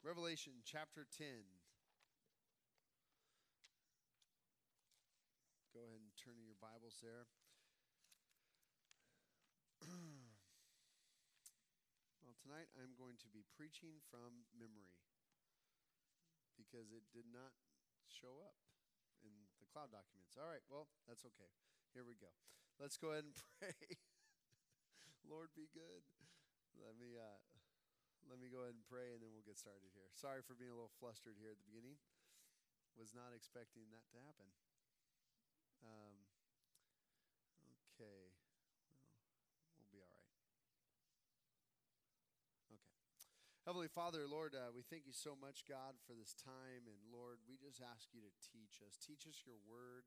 Revelation chapter 10. Go ahead and turn in your Bibles there. well, tonight I'm going to be preaching from memory because it did not show up in the cloud documents. All right, well, that's okay. Here we go. Let's go ahead and pray. Lord, be good. Let me. Uh, let me go ahead and pray and then we'll get started here. Sorry for being a little flustered here at the beginning. Was not expecting that to happen. Um, okay. Well, be all right. Okay. Heavenly Father, Lord, uh, we thank you so much, God, for this time. And Lord, we just ask you to teach us. Teach us your word.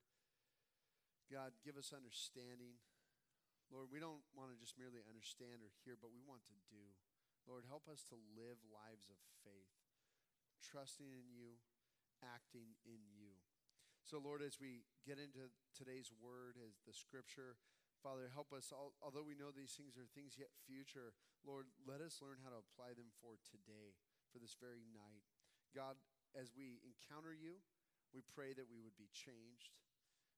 God, give us understanding. Lord, we don't want to just merely understand or hear, but we want to do. Lord, help us to live lives of faith, trusting in you, acting in you. So, Lord, as we get into today's word, as the scripture, Father, help us, although we know these things are things yet future, Lord, let us learn how to apply them for today, for this very night. God, as we encounter you, we pray that we would be changed,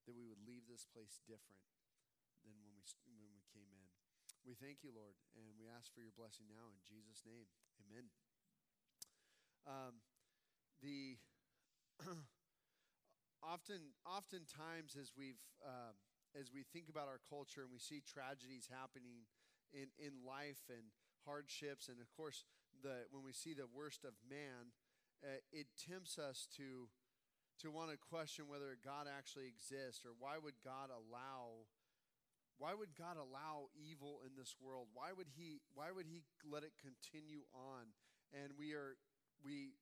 that we would leave this place different than when we, when we came in. We thank you, Lord, and we ask for your blessing now in Jesus' name. Amen. Um, the often, oftentimes, as we've uh, as we think about our culture and we see tragedies happening in, in life and hardships, and of course, the when we see the worst of man, uh, it tempts us to to want to question whether God actually exists or why would God allow why would God allow evil in this world? Why would he why would he let it continue on? And we are we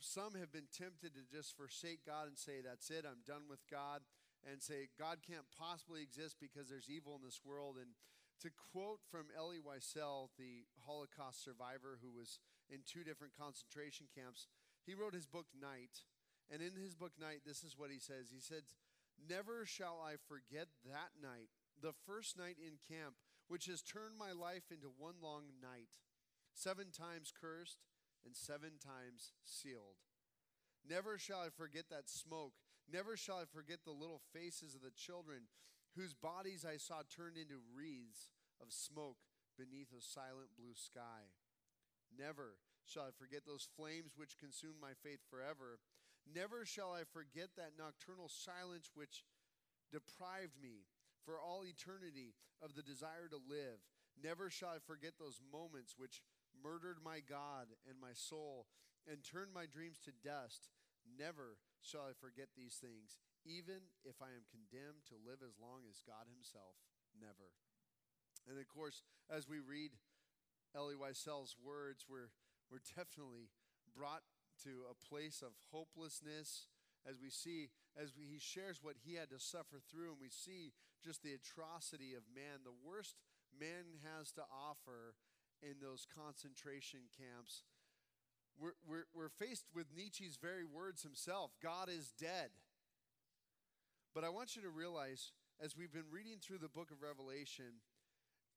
some have been tempted to just forsake God and say that's it, I'm done with God and say God can't possibly exist because there's evil in this world and to quote from Elie Wiesel, the Holocaust survivor who was in two different concentration camps, he wrote his book Night. And in his book Night, this is what he says. He said, Never shall I forget that night the first night in camp, which has turned my life into one long night, seven times cursed and seven times sealed. Never shall I forget that smoke. Never shall I forget the little faces of the children whose bodies I saw turned into wreaths of smoke beneath a silent blue sky. Never shall I forget those flames which consumed my faith forever. Never shall I forget that nocturnal silence which deprived me for all eternity of the desire to live. Never shall I forget those moments which murdered my God and my soul and turned my dreams to dust. Never shall I forget these things, even if I am condemned to live as long as God Himself. Never. And of course, as we read Elie Wiesel's words, we're, we're definitely brought to a place of hopelessness as we see, as we, he shares what he had to suffer through, and we see just the atrocity of man, the worst man has to offer in those concentration camps. We're, we're, we're faced with Nietzsche's very words himself God is dead. But I want you to realize, as we've been reading through the book of Revelation,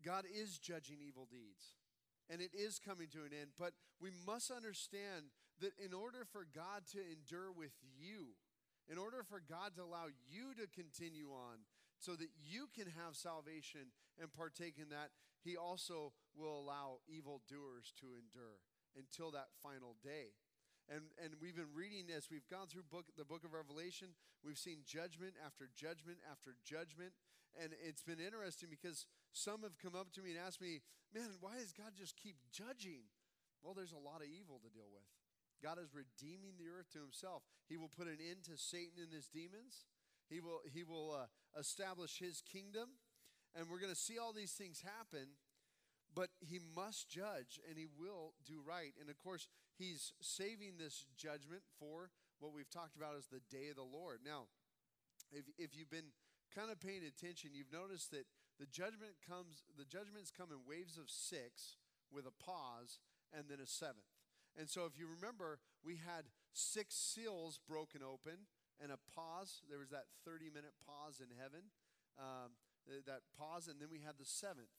God is judging evil deeds and it is coming to an end. But we must understand that in order for God to endure with you, in order for God to allow you to continue on so that you can have salvation and partake in that, He also will allow evildoers to endure until that final day. And, and we've been reading this. we've gone through book, the book of Revelation, we've seen judgment after judgment after judgment. And it's been interesting because some have come up to me and asked me, man, why does God just keep judging? Well, there's a lot of evil to deal with. God is redeeming the earth to himself. He will put an end to Satan and his demons. He will, he will uh, establish his kingdom. And we're going to see all these things happen. But he must judge and he will do right. And of course, he's saving this judgment for what we've talked about as the day of the Lord. Now, if, if you've been kind of paying attention, you've noticed that the judgment comes, the judgments come in waves of six with a pause and then a seventh. And so if you remember, we had six seals broken open and a pause. There was that 30 minute pause in heaven, um, that pause, and then we had the seventh.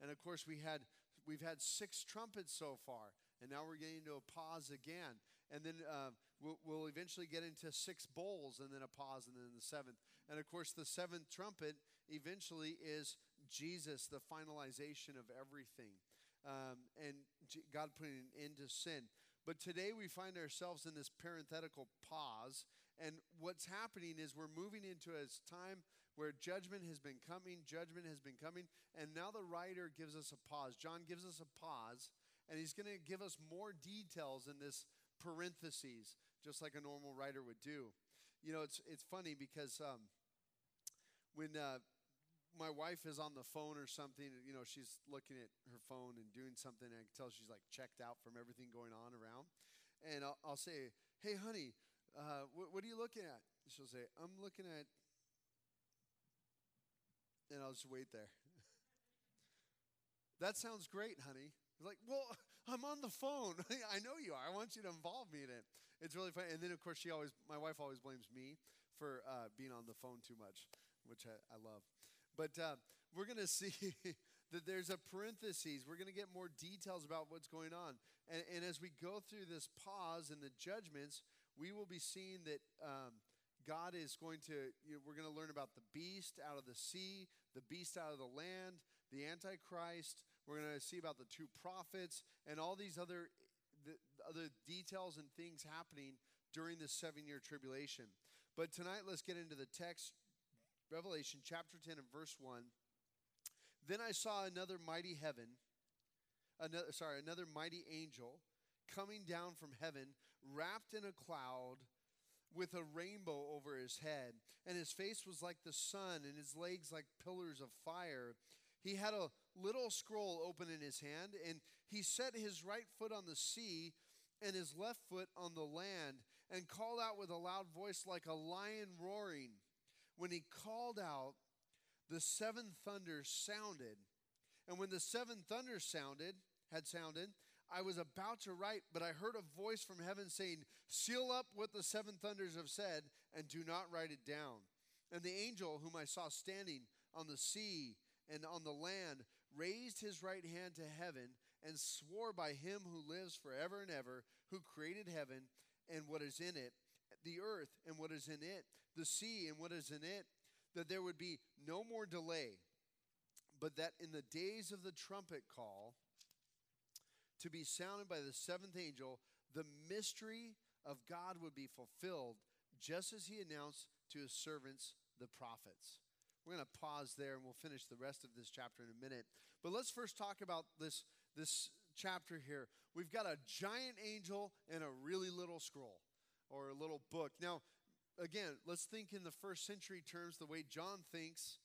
And of course, we had, we've had six trumpets so far. and now we're getting to a pause again. And then uh, we'll, we'll eventually get into six bowls, and then a pause, and then the seventh. And of course, the seventh trumpet eventually is Jesus, the finalization of everything, um, and G- God putting an end to sin. But today we find ourselves in this parenthetical pause, and what's happening is we're moving into a time where judgment has been coming, judgment has been coming, and now the writer gives us a pause. John gives us a pause, and he's going to give us more details in this parentheses, just like a normal writer would do. You know, it's it's funny because um, when uh, my wife is on the phone or something, you know, she's looking at her phone and doing something, and I can tell she's like checked out from everything going on around. And I'll, I'll say, "Hey, honey, uh, what, what are you looking at?" She'll say, "I'm looking at," and I'll just wait there. that sounds great, honey. Like, well, I'm on the phone. I know you are. I want you to involve me in it. It's really funny. And then, of course, she always, my wife always blames me for uh, being on the phone too much, which I, I love. But uh, we're going to see that there's a parenthesis. We're going to get more details about what's going on. And, and, as we go through this pause and the judgments, we will be seeing that um, God is going to, you know, we're going to learn about the beast out of the sea, the beast out of the land, the Antichrist. We're going to see about the two prophets and all these other, the, other details and things happening during this seven year tribulation. But tonight, let's get into the text Revelation chapter 10 and verse 1. Then I saw another mighty heaven, another sorry, another mighty angel coming down from heaven, wrapped in a cloud with a rainbow over his head, and his face was like the sun, and his legs like pillars of fire. He had a little scroll open in his hand, and he set his right foot on the sea and his left foot on the land, and called out with a loud voice like a lion roaring when he called out, the seven thunders sounded. And when the seven thunders sounded, had sounded, I was about to write, but I heard a voice from heaven saying, Seal up what the seven thunders have said, and do not write it down. And the angel whom I saw standing on the sea and on the land raised his right hand to heaven and swore by him who lives forever and ever, who created heaven and what is in it, the earth and what is in it, the sea and what is in it, that there would be no more delay, but that in the days of the trumpet call to be sounded by the seventh angel, the mystery of God would be fulfilled, just as he announced to his servants, the prophets. We're going to pause there and we'll finish the rest of this chapter in a minute. But let's first talk about this, this chapter here. We've got a giant angel and a really little scroll or a little book. Now, again, let's think in the first century terms, the way John thinks.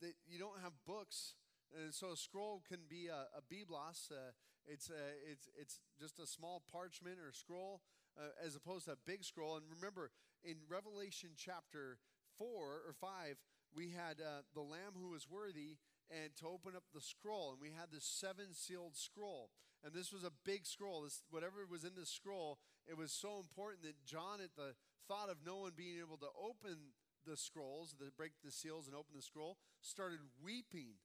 That You don't have books, and so a scroll can be a, a biblos. Uh, it's, a, it's, it's just a small parchment or scroll uh, as opposed to a big scroll. And remember, in Revelation chapter 4 or 5, we had uh, the Lamb who was worthy and to open up the scroll, and we had this seven sealed scroll. And this was a big scroll. This, whatever was in this scroll, it was so important that John, at the thought of no one being able to open the scrolls, to break the seals and open the scroll, started weeping.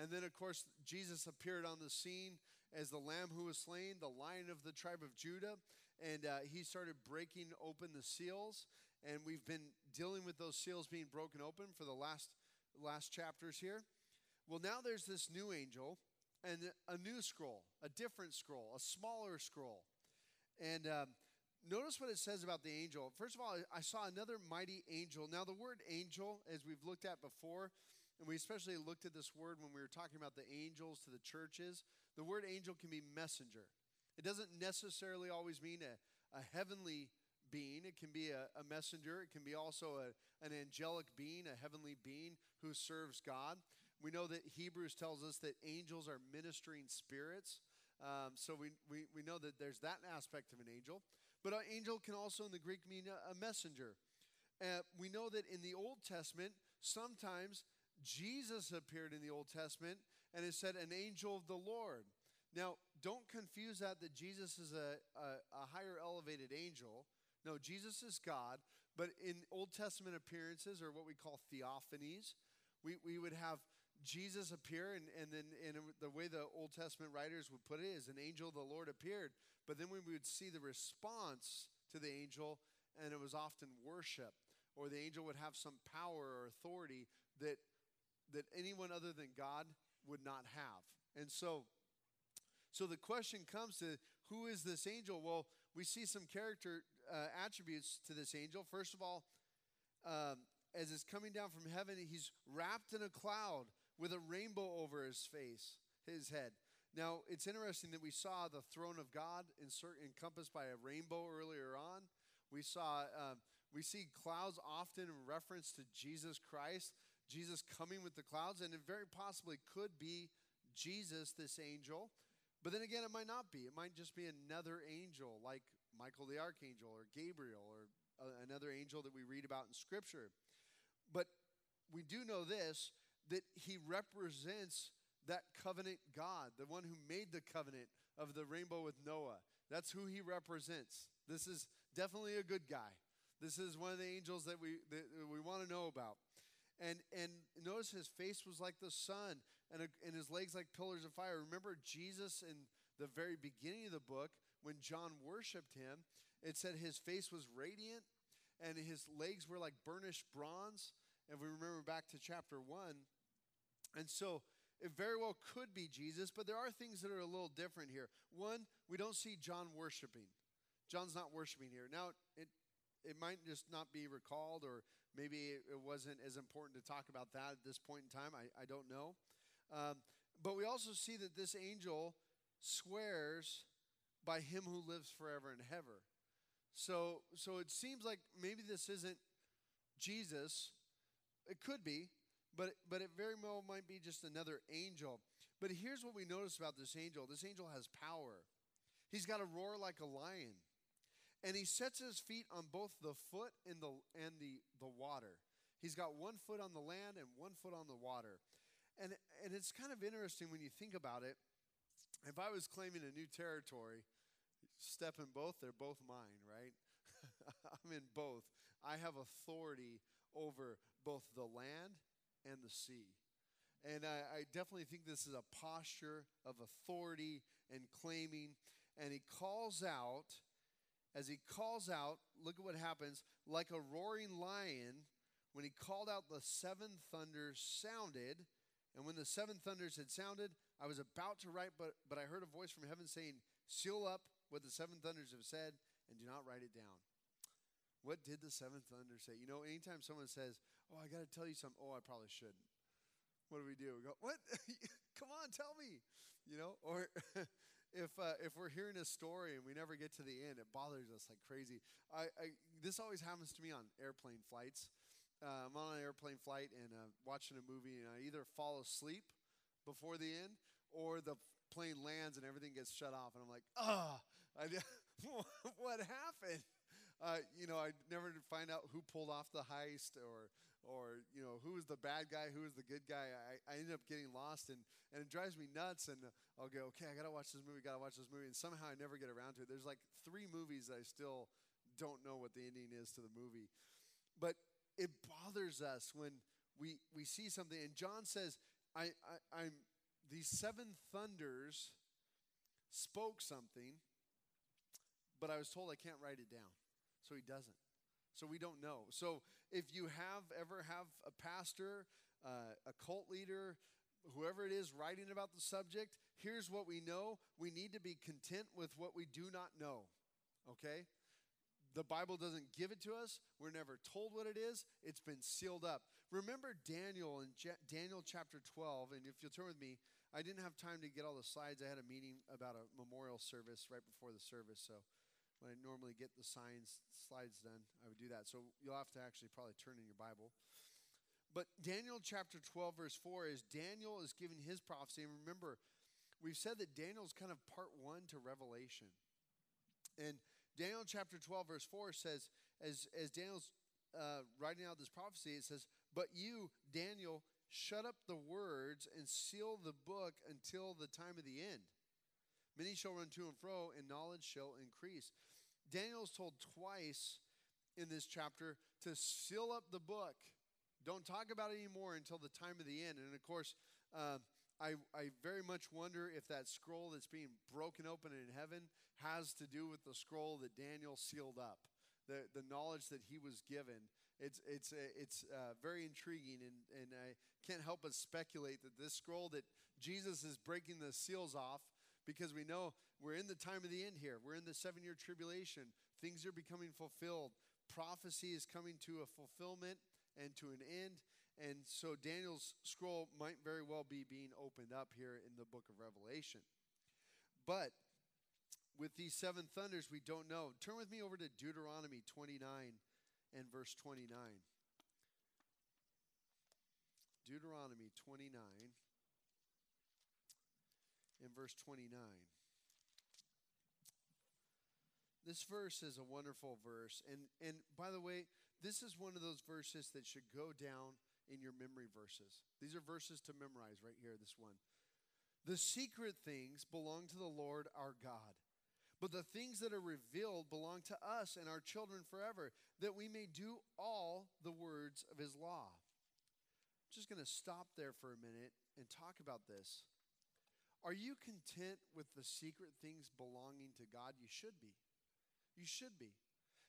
And then, of course, Jesus appeared on the scene as the lamb who was slain, the lion of the tribe of Judah. And uh, he started breaking open the seals. And we've been dealing with those seals being broken open for the last, last chapters here. Well, now there's this new angel and a new scroll, a different scroll, a smaller scroll. And um, notice what it says about the angel. First of all, I saw another mighty angel. Now, the word angel, as we've looked at before, and we especially looked at this word when we were talking about the angels to the churches, the word angel can be messenger. It doesn't necessarily always mean a, a heavenly being, it can be a, a messenger, it can be also a, an angelic being, a heavenly being who serves God. We know that Hebrews tells us that angels are ministering spirits. Um, so we, we, we know that there's that aspect of an angel. But an angel can also in the Greek mean a, a messenger. Uh, we know that in the Old Testament, sometimes Jesus appeared in the Old Testament and it said an angel of the Lord. Now, don't confuse that that Jesus is a, a, a higher elevated angel. No, Jesus is God, but in Old Testament appearances, or what we call theophanies, we, we would have Jesus appear, and, and then and the way the Old Testament writers would put it is an angel of the Lord appeared. But then we would see the response to the angel, and it was often worship, or the angel would have some power or authority that that anyone other than God would not have. And so, so the question comes to who is this angel? Well, we see some character uh, attributes to this angel. First of all, um, as it's coming down from heaven, he's wrapped in a cloud with a rainbow over his face, his head. Now, it's interesting that we saw the throne of God encompassed by a rainbow earlier on. We saw, um, we see clouds often in reference to Jesus Christ, Jesus coming with the clouds, and it very possibly could be Jesus, this angel. But then again, it might not be. It might just be another angel, like Michael the archangel, or Gabriel, or uh, another angel that we read about in Scripture. But we do know this that he represents that covenant God, the one who made the covenant of the rainbow with Noah. That's who he represents. This is definitely a good guy. This is one of the angels that we that we want to know about. And and notice his face was like the sun, and, a, and his legs like pillars of fire. Remember Jesus in the very beginning of the book when John worshipped him. It said his face was radiant, and his legs were like burnished bronze. If we remember back to chapter one, and so it very well could be Jesus, but there are things that are a little different here. One, we don't see John worshiping. John's not worshiping here. Now, it it might just not be recalled, or maybe it wasn't as important to talk about that at this point in time. I, I don't know. Um, but we also see that this angel swears by him who lives forever and ever. So, so it seems like maybe this isn't Jesus. It could be, but, but it very well might be just another angel. But here's what we notice about this angel this angel has power. He's got a roar like a lion. And he sets his feet on both the foot and the, and the, the water. He's got one foot on the land and one foot on the water. And, and it's kind of interesting when you think about it. If I was claiming a new territory, step in both, they're both mine, right? I'm in both. I have authority over both the land and the sea. And I, I, definitely think this is a posture of authority and claiming. And he calls out, as he calls out, look at what happens, like a roaring lion, when he called out, the seven thunders sounded. And when the seven thunders had sounded, I was about to write, but, but I heard a voice from heaven saying, Seal up what the seven thunders have said and do not write it down. What did the seventh thunder say? You know, anytime someone says, Oh, I got to tell you something, oh, I probably shouldn't. What do we do? We go, What? Come on, tell me. You know, or if uh, if we're hearing a story and we never get to the end, it bothers us like crazy. I, I this always happens to me on airplane flights. Uh, I'm on an airplane flight and uh, watching a movie, and I either fall asleep before the end or the plane lands and everything gets shut off, and I'm like, ah, what happened? uh, you know, I never find out who pulled off the heist or, or you know, who was the bad guy, who is the good guy. I, I ended up getting lost, and, and it drives me nuts. And I'll go, okay, I got to watch this movie, got to watch this movie. And somehow I never get around to it. There's like three movies that I still don't know what the ending is to the movie. But it bothers us when we, we see something. And John says, I, I, I'm, these seven thunders spoke something, but I was told I can't write it down. So he doesn't. So we don't know. So if you have ever have a pastor, uh, a cult leader, whoever it is writing about the subject, here's what we know. We need to be content with what we do not know. Okay? The Bible doesn't give it to us. We're never told what it is. It's been sealed up. Remember Daniel in Je- Daniel chapter 12, and if you'll turn with me, I didn't have time to get all the slides. I had a meeting about a memorial service right before the service, so when I normally get the signs slides done, I would do that. So you'll have to actually probably turn in your Bible. But Daniel chapter 12, verse 4 is Daniel is giving his prophecy. And remember, we've said that Daniel's kind of part one to Revelation. And Daniel chapter 12, verse 4 says, as, as Daniel's uh, writing out this prophecy, it says, But you, Daniel, shut up the words and seal the book until the time of the end. Many shall run to and fro, and knowledge shall increase. Daniel is told twice in this chapter to seal up the book. Don't talk about it anymore until the time of the end. And of course, uh, I, I very much wonder if that scroll that's being broken open in heaven has to do with the scroll that Daniel sealed up, the, the knowledge that he was given. It's, it's, uh, it's uh, very intriguing, and, and I can't help but speculate that this scroll that Jesus is breaking the seals off, because we know we're in the time of the end here. We're in the seven year tribulation. Things are becoming fulfilled. Prophecy is coming to a fulfillment and to an end. And so Daniel's scroll might very well be being opened up here in the book of Revelation. But with these seven thunders, we don't know. Turn with me over to Deuteronomy 29 and verse 29. Deuteronomy 29 and verse 29. This verse is a wonderful verse. And, and by the way, this is one of those verses that should go down in your memory verses. These are verses to memorize right here, this one. The secret things belong to the Lord our God, but the things that are revealed belong to us and our children forever, that we may do all the words of his law. I'm just going to stop there for a minute and talk about this. Are you content with the secret things belonging to God? You should be. You should be.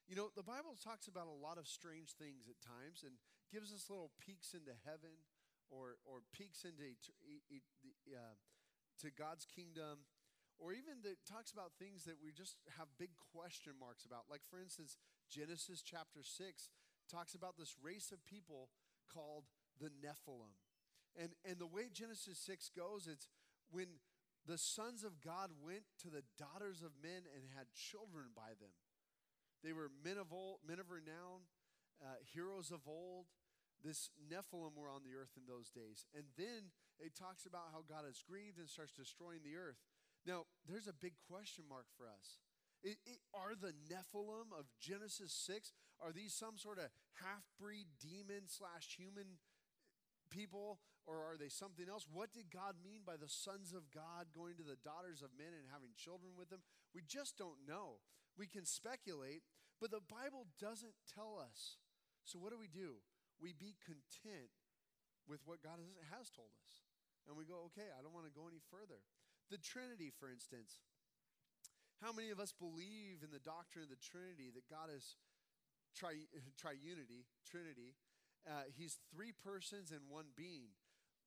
You know, the Bible talks about a lot of strange things at times and gives us little peeks into heaven or, or peeks into uh, to God's kingdom, or even that talks about things that we just have big question marks about. Like, for instance, Genesis chapter 6 talks about this race of people called the Nephilim. And, and the way Genesis 6 goes, it's when the sons of God went to the daughters of men and had children by them. They were men of, old, men of renown, uh, heroes of old. This Nephilim were on the earth in those days. And then it talks about how God is grieved and starts destroying the earth. Now, there's a big question mark for us. It, it, are the Nephilim of Genesis 6, are these some sort of half breed demon slash human people, or are they something else? What did God mean by the sons of God going to the daughters of men and having children with them? We just don't know. We can speculate, but the Bible doesn't tell us. So, what do we do? We be content with what God has told us. And we go, okay, I don't want to go any further. The Trinity, for instance. How many of us believe in the doctrine of the Trinity that God is tri- triunity, Trinity? Uh, he's three persons and one being.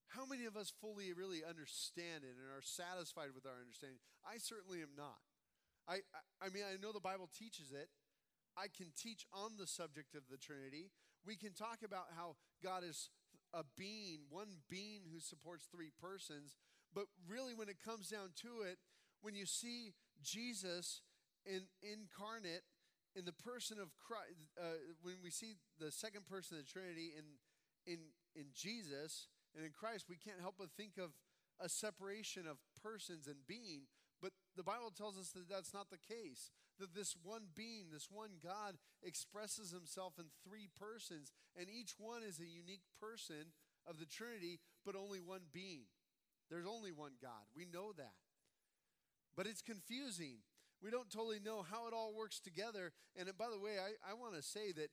How many of us fully really understand it and are satisfied with our understanding? I certainly am not. I, I, I mean, I know the Bible teaches it. I can teach on the subject of the Trinity. We can talk about how God is a being, one being who supports three persons. But really, when it comes down to it, when you see Jesus in, incarnate in the person of Christ, uh, when we see the second person of the Trinity in, in, in Jesus and in Christ, we can't help but think of a separation of persons and being. But the Bible tells us that that's not the case. That this one being, this one God, expresses himself in three persons, and each one is a unique person of the Trinity, but only one being. There's only one God. We know that. But it's confusing. We don't totally know how it all works together. And by the way, I, I want to say that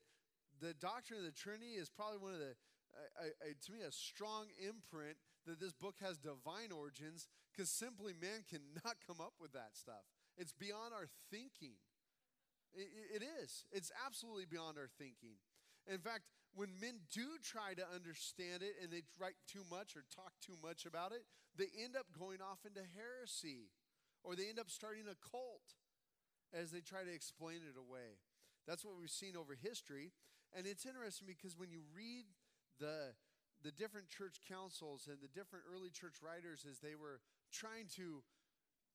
the doctrine of the Trinity is probably one of the, uh, to me, a strong imprint that this book has divine origins because simply man cannot come up with that stuff. It's beyond our thinking. It, it is. It's absolutely beyond our thinking. In fact, when men do try to understand it and they write too much or talk too much about it, they end up going off into heresy or they end up starting a cult as they try to explain it away. That's what we've seen over history. And it's interesting because when you read the the different church councils and the different early church writers as they were trying to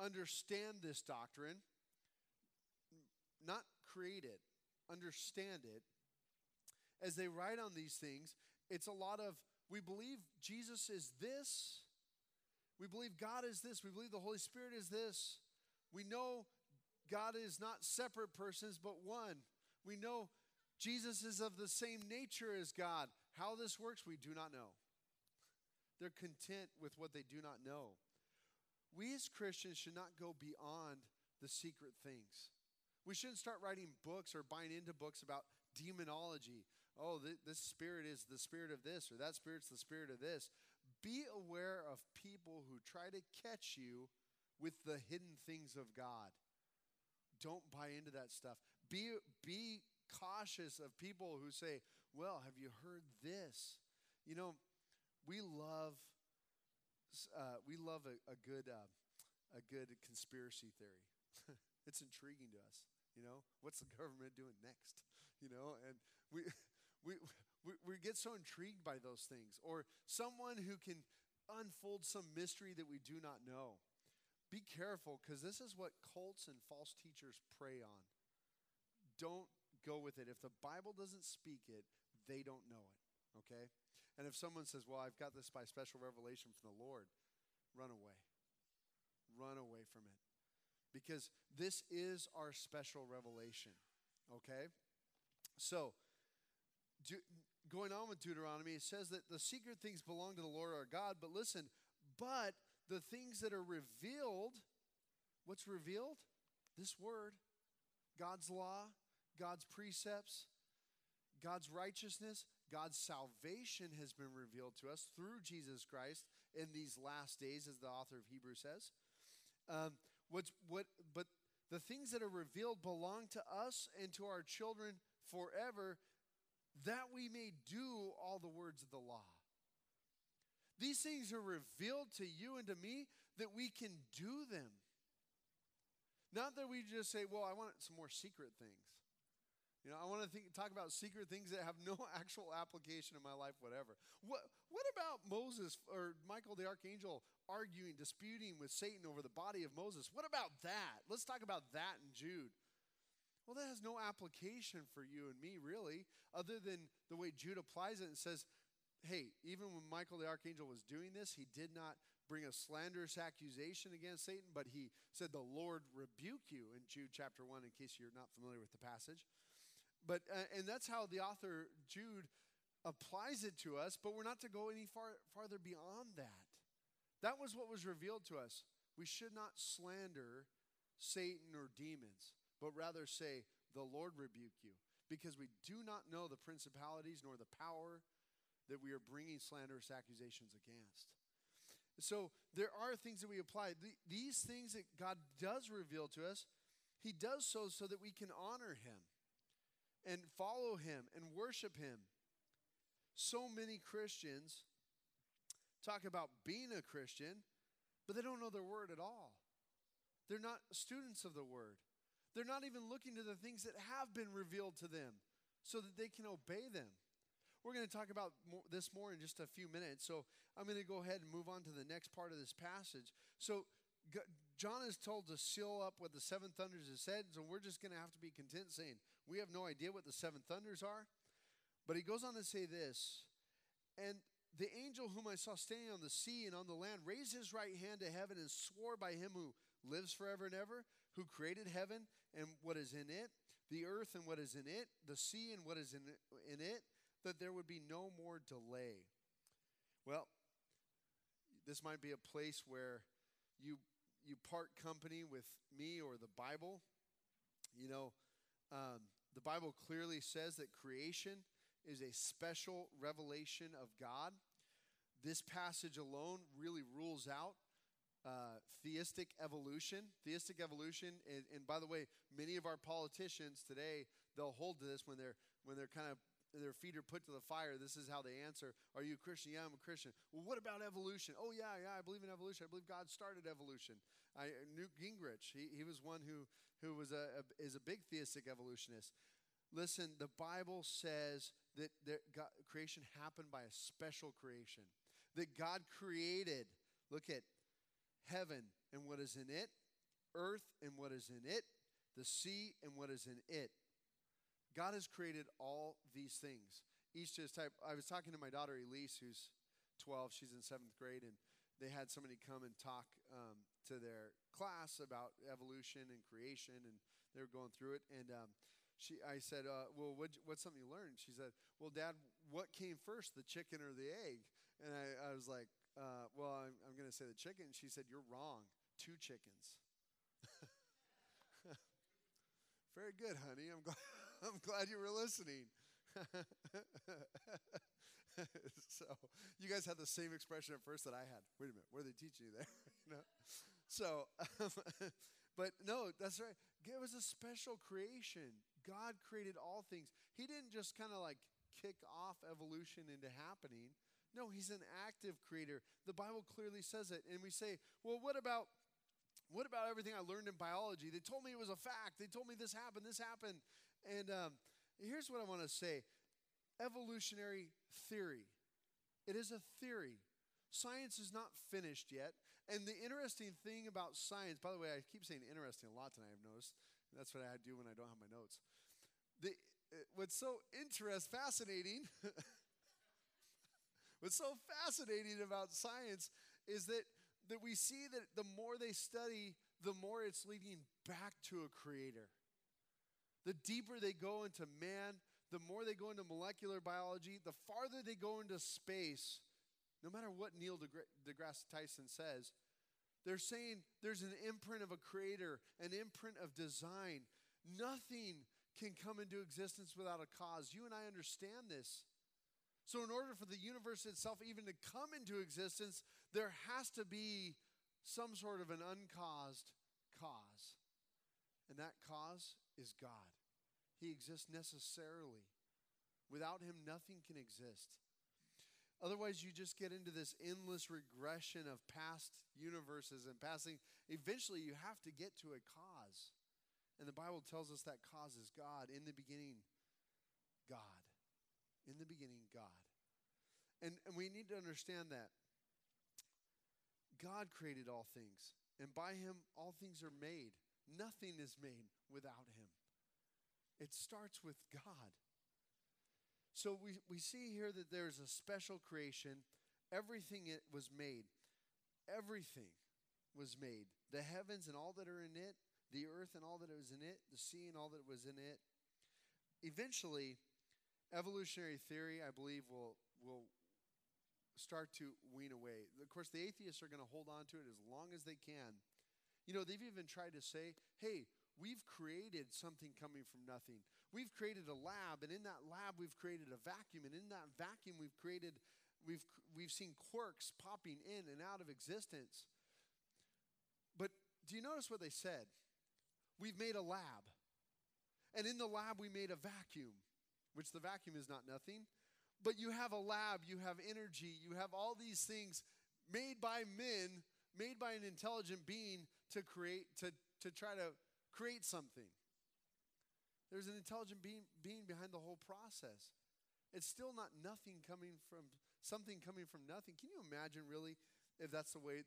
understand this doctrine, not create it, understand it, as they write on these things, it's a lot of we believe Jesus is this, we believe God is this, we believe the Holy Spirit is this. We know God is not separate persons, but one. We know Jesus is of the same nature as God. How this works, we do not know. They're content with what they do not know. We as Christians should not go beyond the secret things. We shouldn't start writing books or buying into books about demonology, oh, th- this spirit is the spirit of this, or that spirit's the spirit of this. Be aware of people who try to catch you with the hidden things of God. Don't buy into that stuff. Be, be cautious of people who say, Well, have you heard this? You know, we love. Uh, we love a, a good uh, a good conspiracy theory. it's intriguing to us. You know, what's the government doing next? You know, and we we we, we get so intrigued by those things, or someone who can unfold some mystery that we do not know. Be careful because this is what cults and false teachers prey on. Don't go with it. If the Bible doesn't speak it, they don't know it. Okay? And if someone says, Well, I've got this by special revelation from the Lord, run away. Run away from it. Because this is our special revelation. Okay? So, do, going on with Deuteronomy, it says that the secret things belong to the Lord our God, but listen, but the things that are revealed, what's revealed? This word, God's law, God's precepts, God's righteousness, God's salvation has been revealed to us through Jesus Christ in these last days, as the author of Hebrews says. Um, what's, what, but the things that are revealed belong to us and to our children forever, that we may do all the words of the law. These things are revealed to you and to me that we can do them. Not that we just say, well, I want some more secret things. You know, I want to think, talk about secret things that have no actual application in my life, whatever. What, what about Moses or Michael the archangel arguing, disputing with Satan over the body of Moses? What about that? Let's talk about that in Jude. Well, that has no application for you and me, really, other than the way Jude applies it and says, hey, even when Michael the archangel was doing this, he did not bring a slanderous accusation against Satan, but he said, The Lord rebuke you in Jude chapter 1, in case you're not familiar with the passage. But, uh, and that's how the author Jude applies it to us, but we're not to go any far, farther beyond that. That was what was revealed to us. We should not slander Satan or demons, but rather say, The Lord rebuke you, because we do not know the principalities nor the power that we are bringing slanderous accusations against. So there are things that we apply. these things that God does reveal to us, He does so so that we can honor Him and follow him and worship him. So many Christians talk about being a Christian, but they don't know their word at all. They're not students of the word. They're not even looking to the things that have been revealed to them so that they can obey them. We're going to talk about this more in just a few minutes. So I'm going to go ahead and move on to the next part of this passage. So John is told to seal up what the seven thunders have said, so we're just going to have to be content saying, we have no idea what the seven thunders are. But he goes on to say this And the angel whom I saw standing on the sea and on the land raised his right hand to heaven and swore by him who lives forever and ever, who created heaven and what is in it, the earth and what is in it, the sea and what is in it, in it that there would be no more delay. Well, this might be a place where you you part company with me or the Bible. You know, um, the Bible clearly says that creation is a special revelation of God. This passage alone really rules out uh, theistic evolution. Theistic evolution, and, and, by the way, many of our politicians today they'll hold to this when they're when they're kind of their feet are put to the fire. This is how they answer: Are you a Christian? Yeah, I'm a Christian. Well, what about evolution? Oh yeah, yeah, I believe in evolution. I believe God started evolution. I, Newt Gingrich, he, he was one who who was a, a is a big theistic evolutionist. Listen, the Bible says that, that God, creation happened by a special creation. That God created, look at heaven and what is in it, earth and what is in it, the sea and what is in it. God has created all these things. Each to his type. I was talking to my daughter Elise, who's 12. She's in seventh grade, and they had somebody come and talk um, to their class about evolution and creation, and they were going through it. And um, she, I said, uh, well, what, what's something you learned? She said, well, Dad, what came first, the chicken or the egg? And I, I was like, uh, well, I'm, I'm going to say the chicken. She said, you're wrong. Two chickens. Very good, honey. I'm glad, I'm glad you were listening. so you guys had the same expression at first that I had. Wait a minute, what are they teaching you there? you know? So, but no, that's right. It was a special creation. God created all things. He didn't just kind of like kick off evolution into happening. No, he's an active creator. The Bible clearly says it. And we say, well, what about what about everything I learned in biology? They told me it was a fact. They told me this happened, this happened. And um, here's what I want to say evolutionary theory. It is a theory. Science is not finished yet. And the interesting thing about science, by the way, I keep saying interesting a lot tonight, I've noticed. That's what I do when I don't have my notes. The, uh, what's so interest, fascinating, what's so fascinating about science is that, that we see that the more they study, the more it's leading back to a creator. The deeper they go into man, the more they go into molecular biology, the farther they go into space, no matter what Neil deGrasse Tyson says, they're saying there's an imprint of a creator, an imprint of design. Nothing can come into existence without a cause. You and I understand this. So, in order for the universe itself even to come into existence, there has to be some sort of an uncaused cause. And that cause is God. He exists necessarily. Without him, nothing can exist. Otherwise, you just get into this endless regression of past universes and passing. Eventually, you have to get to a cause. And the Bible tells us that cause is God. In the beginning, God. In the beginning, God. And, and we need to understand that God created all things, and by him, all things are made. Nothing is made without him. It starts with God. So we, we see here that there's a special creation. Everything it was made. Everything was made. The heavens and all that are in it, the earth and all that was in it, the sea and all that was in it. Eventually, evolutionary theory, I believe, will, will start to wean away. Of course, the atheists are going to hold on to it as long as they can. You know, they've even tried to say, hey, we've created something coming from nothing. We've created a lab, and in that lab, we've created a vacuum, and in that vacuum, we've created, we've, we've seen quarks popping in and out of existence. But do you notice what they said? We've made a lab, and in the lab, we made a vacuum, which the vacuum is not nothing. But you have a lab, you have energy, you have all these things made by men, made by an intelligent being to create, to, to try to create something. There's an intelligent being, being behind the whole process. It's still not nothing coming from something coming from nothing. Can you imagine really if that's the way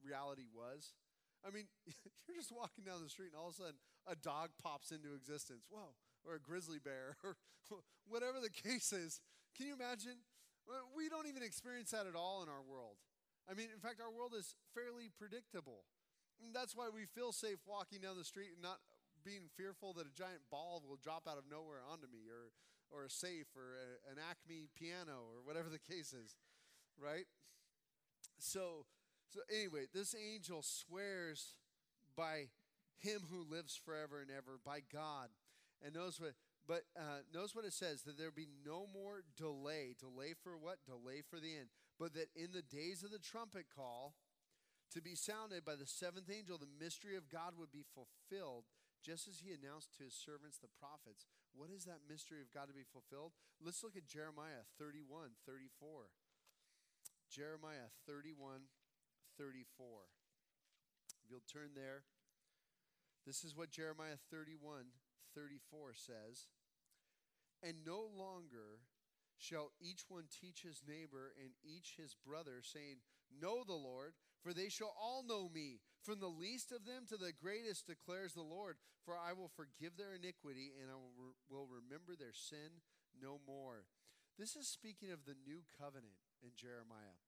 reality was? I mean, you're just walking down the street and all of a sudden a dog pops into existence. Whoa, or a grizzly bear, or whatever the case is. Can you imagine? Uh, we don't even experience that at all in our world. I mean, in fact, our world is fairly predictable. And that's why we feel safe walking down the street and not being fearful that a giant ball will drop out of nowhere onto me or, or a safe or a, an Acme piano or whatever the case is, right? So, so anyway, this angel swears by him who lives forever and ever, by God, and knows what. But uh, knows what it says that there be no more delay. Delay for what? Delay for the end. But that in the days of the trumpet call, to be sounded by the seventh angel, the mystery of God would be fulfilled, just as he announced to his servants, the prophets. What is that mystery of God to be fulfilled? Let's look at Jeremiah 31 34. Jeremiah 31 34. If you'll turn there, this is what Jeremiah 31 34 says. And no longer shall each one teach his neighbor and each his brother, saying, Know the Lord for they shall all know me, from the least of them to the greatest, declares the Lord. For I will forgive their iniquity, and I will, will remember their sin no more. This is speaking of the new covenant in Jeremiah.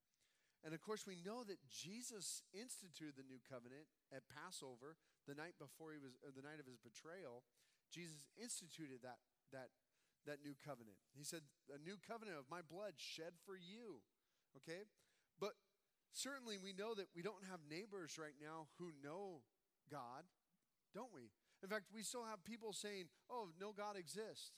And of course, we know that Jesus instituted the new covenant at Passover, the night before he was, the night of his betrayal. Jesus instituted that, that, that new covenant. He said, A new covenant of my blood shed for you. Okay? But Certainly, we know that we don't have neighbors right now who know God, don't we? In fact, we still have people saying, oh, no God exists.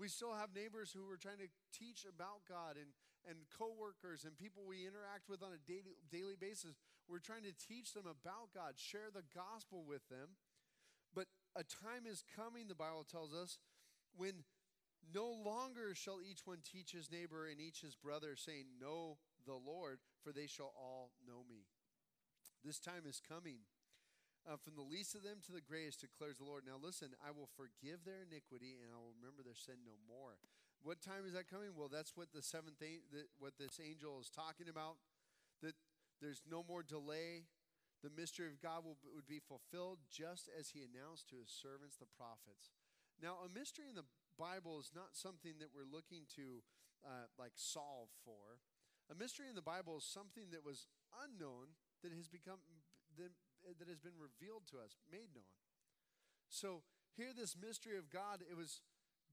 We still have neighbors who we're trying to teach about God and, and coworkers and people we interact with on a daily, daily basis. We're trying to teach them about God, share the gospel with them. A time is coming, the Bible tells us, when no longer shall each one teach his neighbor and each his brother, saying, Know the Lord, for they shall all know me. This time is coming uh, from the least of them to the greatest, declares the Lord. Now listen, I will forgive their iniquity and I will remember their sin no more. What time is that coming? Well, that's what the seventh, that what this angel is talking about. That there's no more delay. The mystery of God will, would be fulfilled just as he announced to his servants, the prophets. Now, a mystery in the Bible is not something that we're looking to uh, like solve for. A mystery in the Bible is something that was unknown that has become that that has been revealed to us, made known. So here, this mystery of God, it was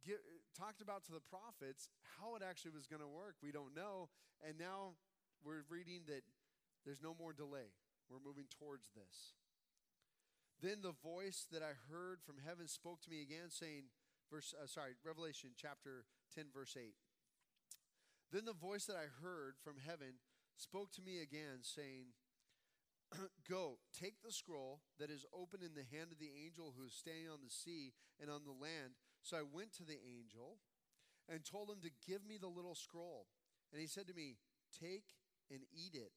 get, talked about to the prophets. How it actually was going to work, we don't know. And now we're reading that there's no more delay. We're moving towards this. Then the voice that I heard from heaven spoke to me again, saying, verse, uh, sorry, Revelation chapter 10, verse 8. Then the voice that I heard from heaven spoke to me again, saying, Go, take the scroll that is open in the hand of the angel who is standing on the sea and on the land. So I went to the angel and told him to give me the little scroll. And he said to me, Take and eat it.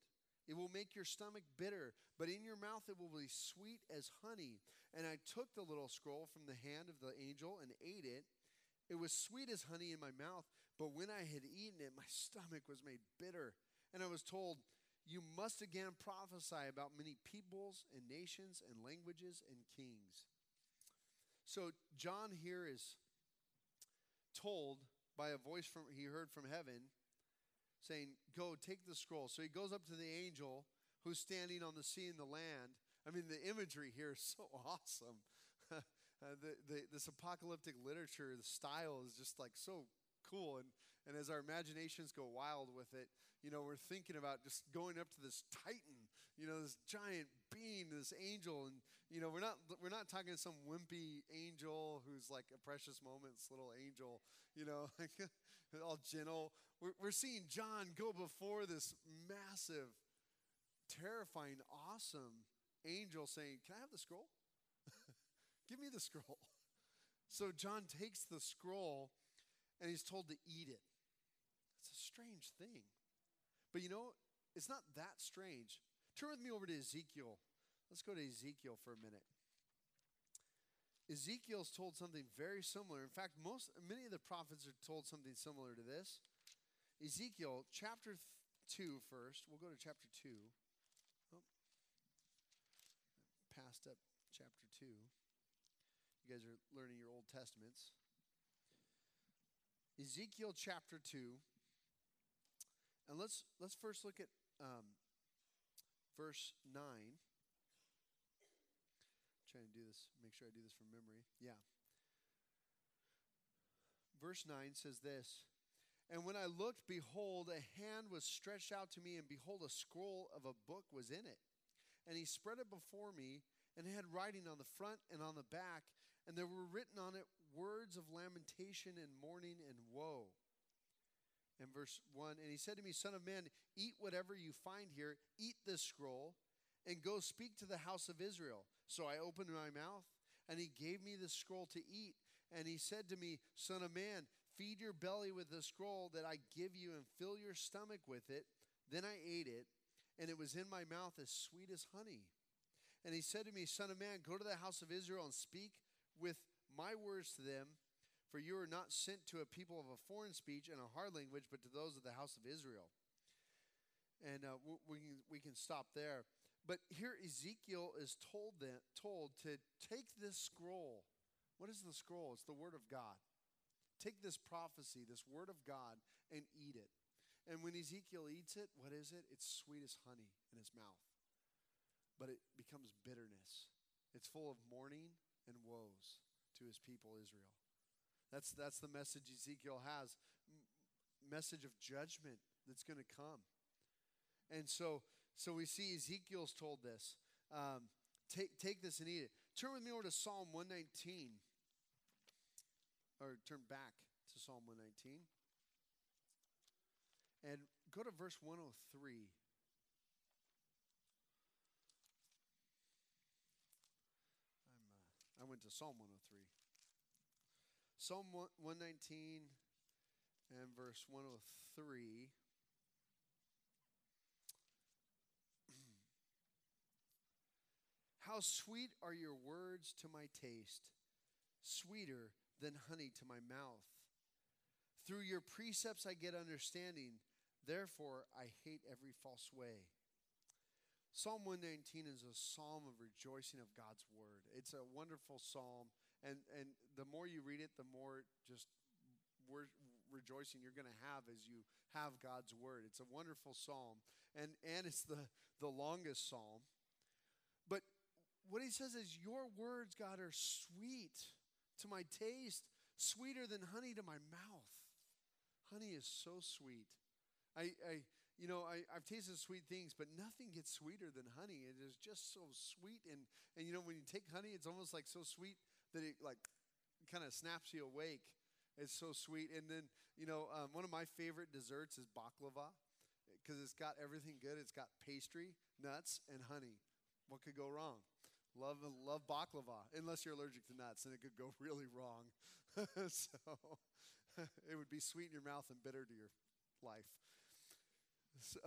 It will make your stomach bitter, but in your mouth it will be sweet as honey. And I took the little scroll from the hand of the angel and ate it. It was sweet as honey in my mouth, but when I had eaten it, my stomach was made bitter. And I was told, you must again prophesy about many peoples and nations and languages and kings. So John here is told by a voice from he heard from heaven saying, "Go take the scroll." So he goes up to the angel who's standing on the sea and the land. I mean, the imagery here is so awesome. uh, the, the, this apocalyptic literature, the style is just like so cool. And, and as our imaginations go wild with it, you know, we're thinking about just going up to this titan, you know, this giant being, this angel, and you know, we're not we're not talking to some wimpy angel who's like a precious moments little angel, you know, all gentle. We're, we're seeing John go before this massive, terrifying, awesome angel saying, "Can I have the scroll? Give me the scroll." So John takes the scroll and he's told to eat it. It's a strange thing. But you know, it's not that strange. Turn with me over to Ezekiel. Let's go to Ezekiel for a minute. Ezekiel's told something very similar. In fact, most many of the prophets are told something similar to this. Ezekiel chapter 2 first. We'll go to chapter 2. Oh, passed up chapter 2. You guys are learning your Old Testaments. Ezekiel chapter 2. And let's, let's first look at um, verse 9 trying to do this, make sure I do this from memory. Yeah. Verse 9 says this And when I looked, behold, a hand was stretched out to me, and behold, a scroll of a book was in it. And he spread it before me, and it had writing on the front and on the back, and there were written on it words of lamentation and mourning and woe And verse 1 and he said to me son of man eat whatever you find here eat this scroll and go speak to the house of israel so i opened my mouth and he gave me the scroll to eat and he said to me son of man feed your belly with the scroll that i give you and fill your stomach with it then i ate it and it was in my mouth as sweet as honey and he said to me son of man go to the house of israel and speak with my words to them for you are not sent to a people of a foreign speech and a hard language, but to those of the house of Israel. And uh, we, can, we can stop there. But here Ezekiel is told, that, told to take this scroll. What is the scroll? It's the Word of God. Take this prophecy, this Word of God, and eat it. And when Ezekiel eats it, what is it? It's sweet as honey in his mouth. But it becomes bitterness. It's full of mourning and woes to his people, Israel. That's, that's the message Ezekiel has message of judgment that's going to come. And so, so we see Ezekiel's told this. Um, take, take this and eat it. Turn with me over to Psalm 119. Or turn back to Psalm 119 and go to verse 103. I'm, uh, I went to Psalm 103. Psalm 119 and verse 103. How sweet are your words to my taste, sweeter than honey to my mouth. Through your precepts I get understanding, therefore I hate every false way. Psalm 119 is a psalm of rejoicing of God's word. It's a wonderful psalm, and, and the more you read it, the more just rejoicing you're going to have as you have God's word. It's a wonderful psalm, and, and it's the, the longest psalm. What he says is, Your words, God, are sweet to my taste, sweeter than honey to my mouth. Honey is so sweet. I, I you know, I, I've tasted sweet things, but nothing gets sweeter than honey. It is just so sweet. And, and you know, when you take honey, it's almost like so sweet that it like kind of snaps you awake. It's so sweet. And then, you know, um, one of my favorite desserts is baklava because it's got everything good. It's got pastry, nuts, and honey. What could go wrong? Love love baklava, unless you're allergic to nuts, and it could go really wrong. so it would be sweet in your mouth and bitter to your life. So,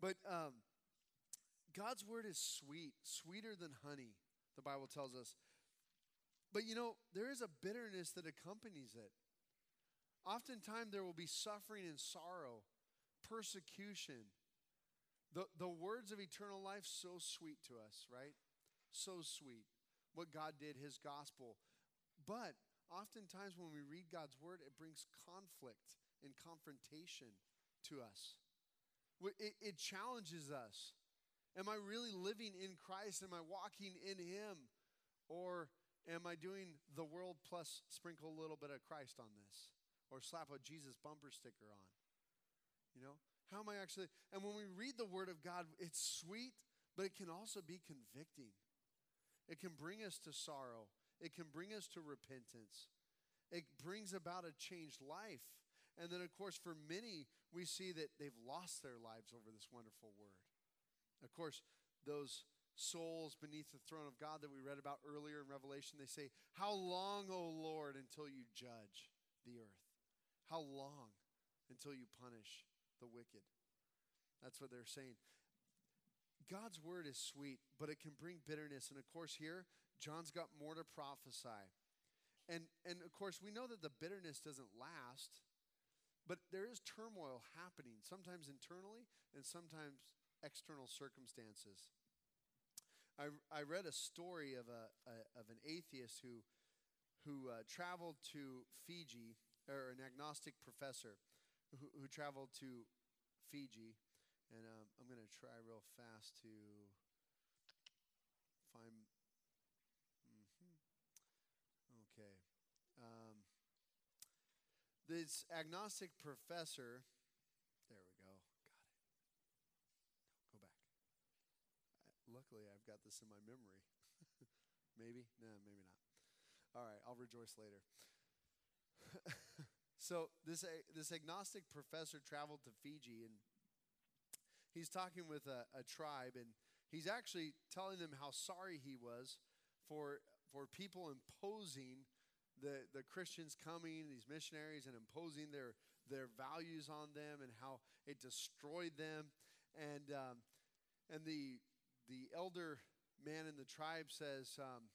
but um, God's word is sweet, sweeter than honey. The Bible tells us. But you know, there is a bitterness that accompanies it. Oftentimes, there will be suffering and sorrow, persecution. The, the words of eternal life, so sweet to us, right? So sweet. What God did, His gospel. But oftentimes, when we read God's word, it brings conflict and confrontation to us. It, it challenges us. Am I really living in Christ? Am I walking in Him? Or am I doing the world plus sprinkle a little bit of Christ on this? Or slap a Jesus bumper sticker on? You know? How am I actually? And when we read the Word of God, it's sweet, but it can also be convicting. It can bring us to sorrow. It can bring us to repentance. It brings about a changed life. And then, of course, for many, we see that they've lost their lives over this wonderful word. Of course, those souls beneath the throne of God that we read about earlier in Revelation, they say, How long, O Lord, until you judge the earth? How long until you punish the wicked? That's what they're saying. God's word is sweet, but it can bring bitterness. And of course, here, John's got more to prophesy. And, and of course, we know that the bitterness doesn't last, but there is turmoil happening, sometimes internally and sometimes external circumstances. I, I read a story of, a, a of an atheist who, who uh, traveled to Fiji, or an agnostic professor who, who traveled to Fiji and um, I'm going to try real fast to find. Mm-hmm. Okay. Um, this agnostic professor. There we go. Got it. No, go back. Luckily, I've got this in my memory. maybe? No, maybe not. All right, I'll rejoice later. so this this agnostic professor traveled to Fiji and he's talking with a, a tribe, and he's actually telling them how sorry he was for, for people imposing the, the Christians coming, these missionaries, and imposing their, their values on them and how it destroyed them. And, um, and the, the elder man in the tribe says, um,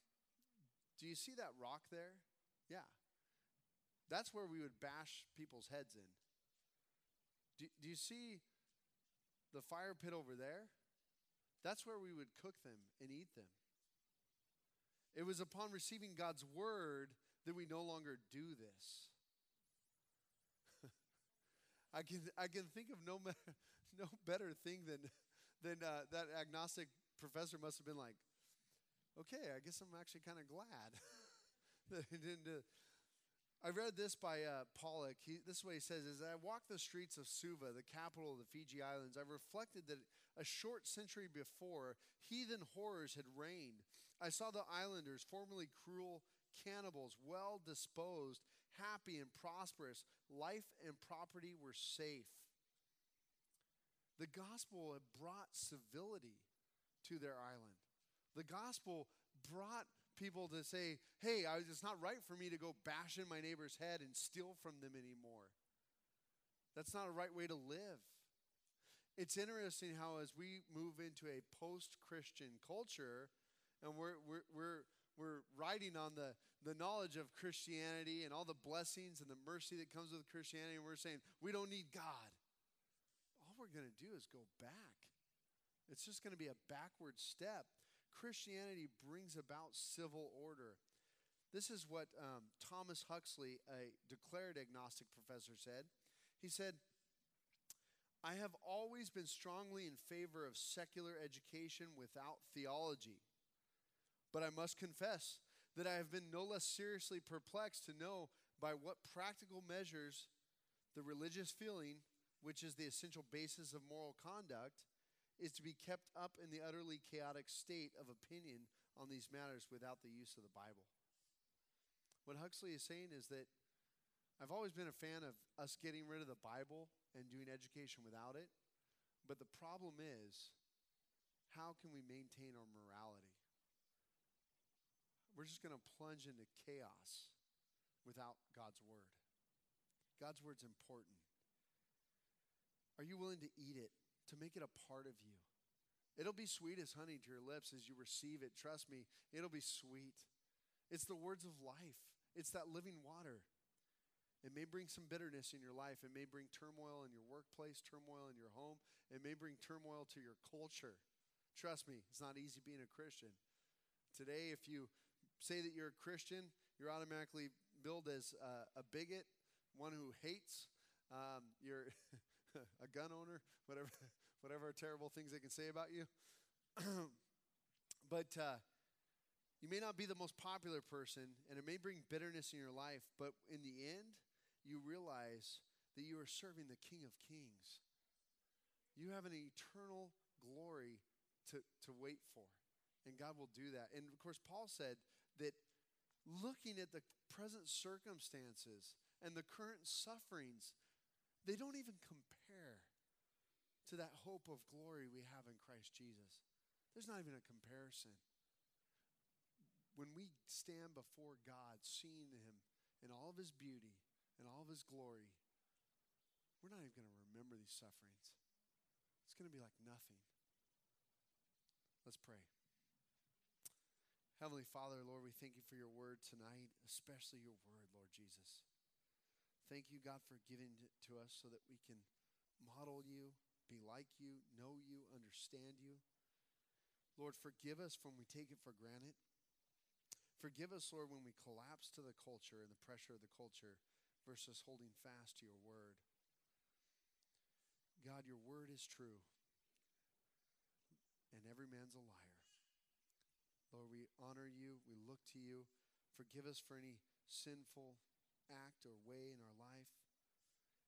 Do you see that rock there? Yeah. That's where we would bash people's heads in. Do, do you see the fire pit over there, that's where we would cook them and eat them. It was upon receiving God's word that we no longer do this. I can I can think of no no better thing than than uh, that agnostic professor must have been like. Okay, I guess I'm actually kind of glad that he didn't. I read this by uh, Pollock. He, this is what he says: As I walked the streets of Suva, the capital of the Fiji Islands, I reflected that a short century before, heathen horrors had reigned. I saw the islanders, formerly cruel cannibals, well disposed, happy and prosperous. Life and property were safe. The gospel had brought civility to their island. The gospel brought people to say, hey, it's not right for me to go bash in my neighbor's head and steal from them anymore. That's not a right way to live. It's interesting how, as we move into a post Christian culture, and we're, we're, we're, we're riding on the, the knowledge of Christianity and all the blessings and the mercy that comes with Christianity, and we're saying, we don't need God. All we're going to do is go back. It's just going to be a backward step. Christianity brings about civil order. This is what um, Thomas Huxley, a declared agnostic professor, said. He said, I have always been strongly in favor of secular education without theology. But I must confess that I have been no less seriously perplexed to know by what practical measures the religious feeling, which is the essential basis of moral conduct, is to be kept up in the utterly chaotic state of opinion on these matters without the use of the Bible. What Huxley is saying is that I've always been a fan of us getting rid of the Bible and doing education without it. But the problem is, how can we maintain our morality? We're just going to plunge into chaos without God's word. God's word's important. Are you willing to eat it to make it a part of you. It'll be sweet as honey to your lips as you receive it. Trust me, it'll be sweet. It's the words of life, it's that living water. It may bring some bitterness in your life. It may bring turmoil in your workplace, turmoil in your home. It may bring turmoil to your culture. Trust me, it's not easy being a Christian. Today, if you say that you're a Christian, you're automatically billed as uh, a bigot, one who hates. Um, you're a gun owner, whatever, whatever terrible things they can say about you. but uh, you may not be the most popular person, and it may bring bitterness in your life, but in the end, you realize that you are serving the King of Kings. You have an eternal glory to, to wait for, and God will do that. And of course, Paul said that looking at the present circumstances and the current sufferings, they don't even compare to that hope of glory we have in Christ Jesus. There's not even a comparison. When we stand before God, seeing Him in all of His beauty and all of His glory, we're not even going to remember these sufferings. It's going to be like nothing. Let's pray. Heavenly Father, Lord, we thank you for your word tonight, especially your word, Lord Jesus. Thank you, God, for giving it to us so that we can model you, be like you, know you, understand you. Lord, forgive us when we take it for granted. Forgive us, Lord, when we collapse to the culture and the pressure of the culture versus holding fast to your word. God, your word is true, and every man's a liar. Lord, we honor you, we look to you. Forgive us for any sinful act or way in our life.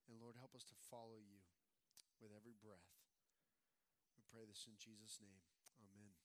And Lord, help us to follow you with every breath. We pray this in Jesus' name. Amen.